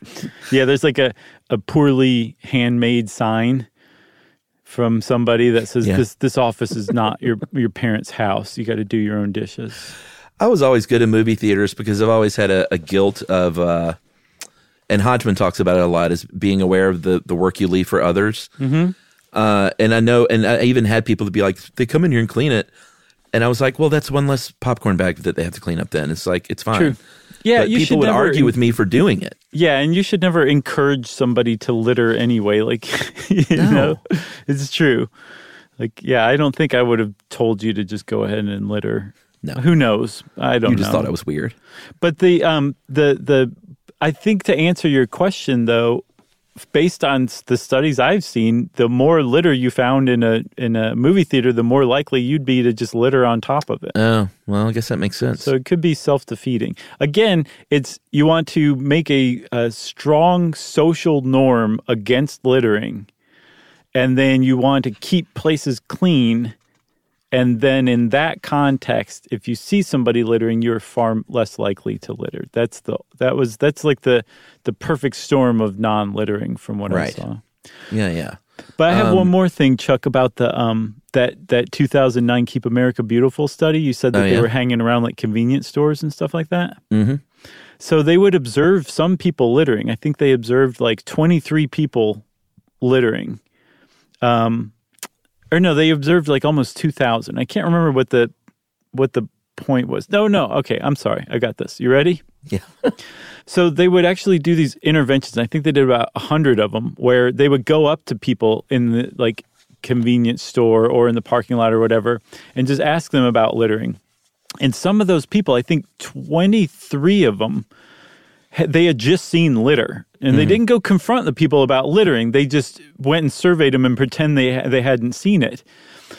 Yeah, there's like a, a poorly handmade sign from somebody that says Yeah. this this office is not your your parents' house. You got to do your own dishes. I was always good in movie theaters because I've always had a, a guilt of, uh, and Hodgman talks about it a lot, is being aware of the, the work you leave for others. Mm-hmm. Uh, and I know, and I even had people to be like, they come in here and clean it. And I was like, well, that's one less popcorn bag that they have to clean up then. It's like, it's fine. True. Yeah, people would never argue with me for doing it. Yeah, and you should never encourage somebody to litter anyway. Like, you No. know, it's true. Like, yeah, I don't think I would have told you to just go ahead and litter. No. Who knows? I don't You just know. thought I was weird. But the um the the I think to answer your question though, based on the studies I've seen, the more litter you found in a in a movie theater, the more likely you'd be to just litter on top of it. Oh, well, I guess that makes sense. So it could be self defeating. Again, it's you want to make a, a strong social norm against littering, and then you want to keep places clean. And then in that context, if you see somebody littering, you're far less likely to litter. That's the that was that's like the the perfect storm of non littering from what Right. I saw. yeah, yeah. But I have Um, one more thing, Chuck, about the um that that 2009 Keep America Beautiful study. You said that Oh, they yeah. were hanging around like convenience stores and stuff like that. Mm-hmm. So they would observe some people littering. I think they observed like 23 people littering. Um, or no, they observed like almost 2,000. I can't remember what the what the point was. No, no. Okay, I'm sorry. I got this. You ready? Yeah. So they would actually do these interventions. I think they did about a hundred of them, where they would go up to people in the like convenience store or in the parking lot or whatever, and just ask them about littering. And some of those people, I think twenty three of them, they had just seen litter, and they mm-hmm. didn't go confront the people about littering. They just went and surveyed them and pretend they they hadn't seen it.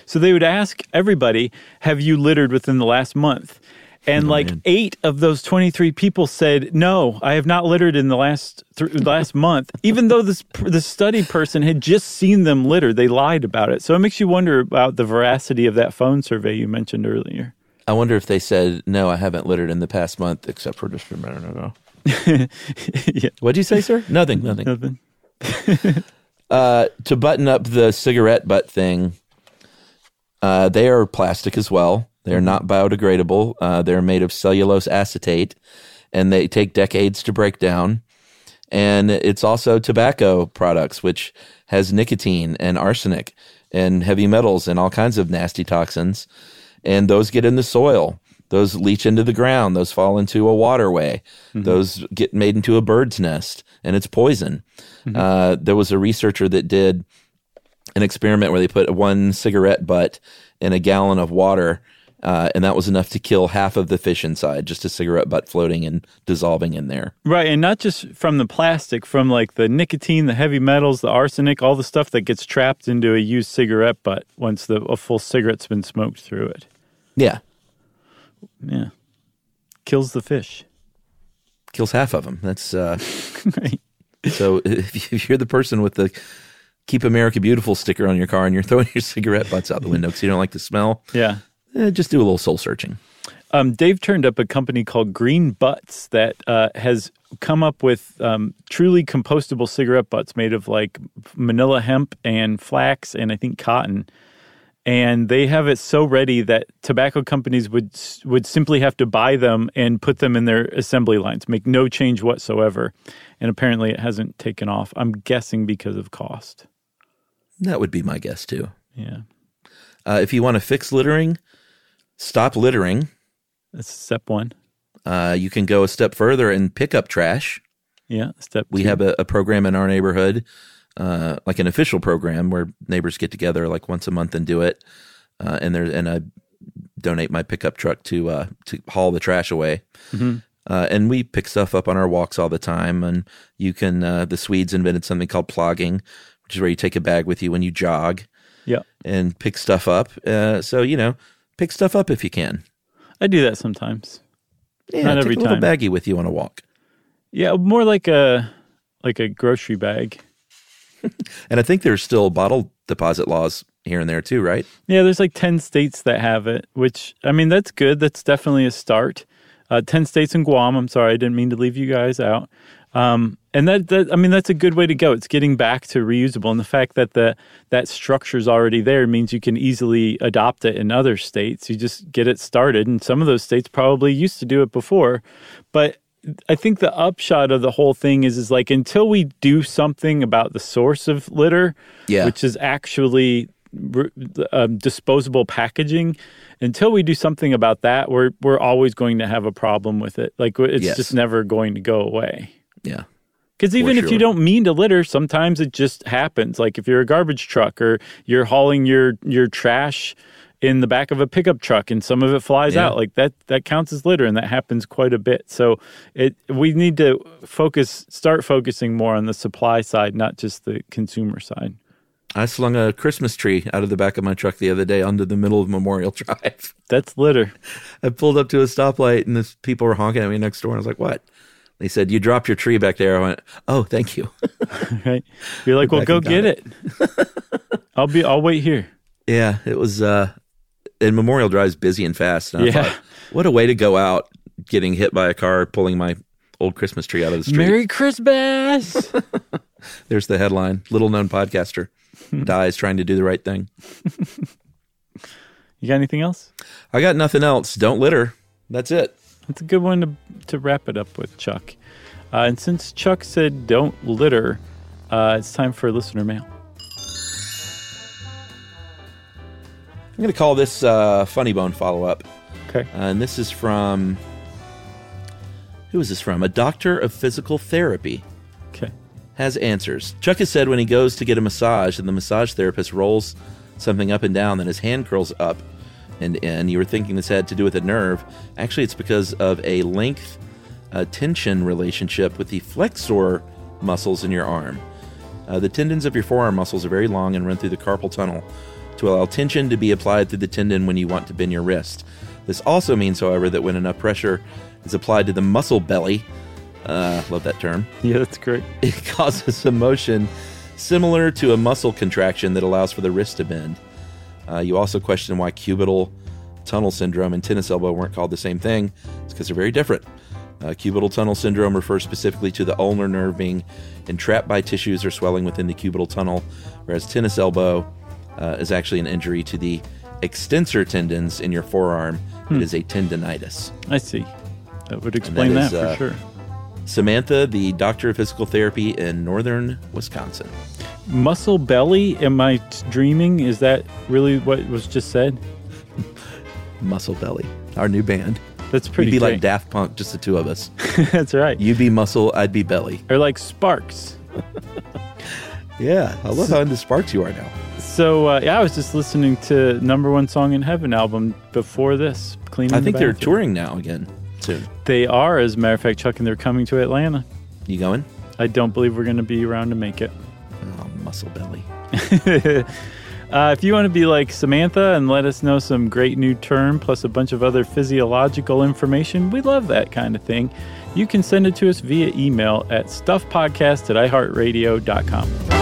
So they would ask everybody, "Have you littered within the last month?" And oh, like eight of those twenty three people said, "No, I have not littered in the last th- last month." Even though this the study person had just seen them litter, they lied about it. So it makes you wonder about the veracity of that phone survey you mentioned earlier. I wonder if they said, no, I haven't littered in the past month, except for just a minute ago. yeah, What'd you say, sir? Nothing, nothing. nothing. uh, to button up the cigarette butt thing, uh, they are plastic as well. They're not biodegradable. Uh, they're made of cellulose acetate, and they take decades to break down. And it's also tobacco products, which has nicotine and arsenic and heavy metals and all kinds of nasty toxins. And those get in the soil. Those leach into the ground. Those fall into a waterway. Those get made into a bird's nest, and it's poison. Uh, there was a researcher that did an experiment where they put one cigarette butt in a gallon of water, uh, and that was enough to kill half of the fish inside, just a cigarette butt floating and dissolving in there. Right, and not just from the plastic, from like the nicotine, the heavy metals, the arsenic, all the stuff that gets trapped into a used cigarette butt once the a full cigarette's been smoked through it. Yeah, Yeah, kills the fish. kills half of them. That's uh, Right. so. If you're the person with the "Keep America Beautiful" sticker on your car and you're throwing your cigarette butts out the window because you don't like the smell, Yeah. eh, just do a little soul searching. Um, Dave turned up a company called Green Butts that uh, has come up with um, truly compostable cigarette butts made of like manila hemp and flax and I think cotton. And they have it so ready that tobacco companies would would simply have to buy them and put them in their assembly lines, make no change whatsoever. And apparently, it hasn't taken off. I'm guessing because of cost. That would be my guess too. Yeah, Uh, if you want to fix littering, stop littering. that's step one. Uh, you can go a step further and pick up trash. Yeah, step. We two. have a, a program in our neighborhood, uh, like an official program where neighbors get together like once a month and do it. Uh, and there, and I donate my pickup truck to uh, to haul the trash away. Uh, and we pick stuff up on our walks all the time. And you can, uh, the Swedes invented something called plogging, which is where you take a bag with you when you jog Yeah, and pick stuff up. Uh, so you know, pick stuff up if you can. I do that sometimes. Yeah, Not take every a little time. baggie with you on a walk. Yeah, more like a like a grocery bag. And I think there's still bottle deposit laws here and there too, right? Yeah, there's like 10 states that have it, which, I mean, that's good. That's definitely a start. Uh, 10 states in Guam. I'm sorry, I didn't mean to leave you guys out. Um, and that, that I mean that's a good way to go. It's getting back to reusable, and the fact that the that structure's already there means you can easily adopt it in other states. You just get it started, and some of those states probably used to do it before, but I think the upshot of the whole thing is is like until we do something about the source of litter, Yeah. which is actually um, disposable packaging. Until we do something about that, we're we're always going to have a problem with it. Like it's Yes. just never going to go away. Yeah. Because even if you don't mean to litter, sometimes it just happens. Like if you're a garbage truck or you're hauling your your trash in the back of a pickup truck and some of it flies Yeah. out, like that that counts as litter and that happens quite a bit. So it we need to focus start focusing more on the supply side, not just the consumer side. I slung a Christmas tree out of the back of my truck the other day under the middle of Memorial Drive. That's litter. I pulled up to a stoplight and this people were honking at me next door. And I was like, what? They said, you dropped your tree back there. I went, oh, thank you. Right? You're like, well, go get it. I'll be. I'll wait here. yeah, it was, uh, and Memorial Drive's busy and fast. And I Yeah. thought, what a way to go out getting hit by a car pulling my old Christmas tree out of the street. Merry Christmas. There's the headline. Little known podcaster dies trying to do the right thing. you got anything else? I got nothing else. Don't litter. That's it. That's a good one to, to wrap it up with, Chuck. Uh, and since Chuck said don't litter, uh, it's time for listener mail. I'm going to call this uh, Funny Bone follow up. Okay. Uh, and this is from. Who is this from? A doctor of physical therapy Okay. has answers. Chuck has said when he goes to get a massage and the massage therapist rolls something up and down, then his hand curls up and in. You were thinking this had to do with a nerve. Actually, it's because of a length uh, tension relationship with the flexor muscles in your arm. Uh, the tendons of your forearm muscles are very long and run through the carpal tunnel to allow tension to be applied through the tendon when you want to bend your wrist. This also means, however, that when enough pressure is applied to the muscle belly, uh, love that term, Yeah, that's great. it causes a motion similar to a muscle contraction that allows for the wrist to bend. Uh, you also question why cubital tunnel syndrome and tennis elbow weren't called the same thing. It's because they're very different. Uh, cubital tunnel syndrome refers specifically to the ulnar nerve being entrapped by tissues or swelling within the cubital tunnel, whereas tennis elbow uh, is actually an injury to the extensor tendons in your forearm. It is a tendonitis. I see. That would explain is, that, uh, for sure. Samantha, the doctor of physical therapy in northern Wisconsin. Muscle belly. Am I t- dreaming? Is that really what was just said? Muscle Belly, our new band. That's pretty. We'd be great. like Daft Punk, just the two of us. that's right. You'd be Muscle, I'd be Belly. Or like Sparks. Yeah, I love how into Sparks you are now. So uh, yeah, I was just listening to number one song in heaven album before this. Cleaning. I the think they're touring now again soon. They are, as a matter of fact, Chuck, and they're coming to Atlanta. You going? I don't believe we're going to be around to make it. Oh, Muscle Belly. Uh, if you want to be like Samantha and let us know some great new term plus a bunch of other physiological information, we love that kind of thing. You can send it to us via email at stuffpodcast at iheartradio.com.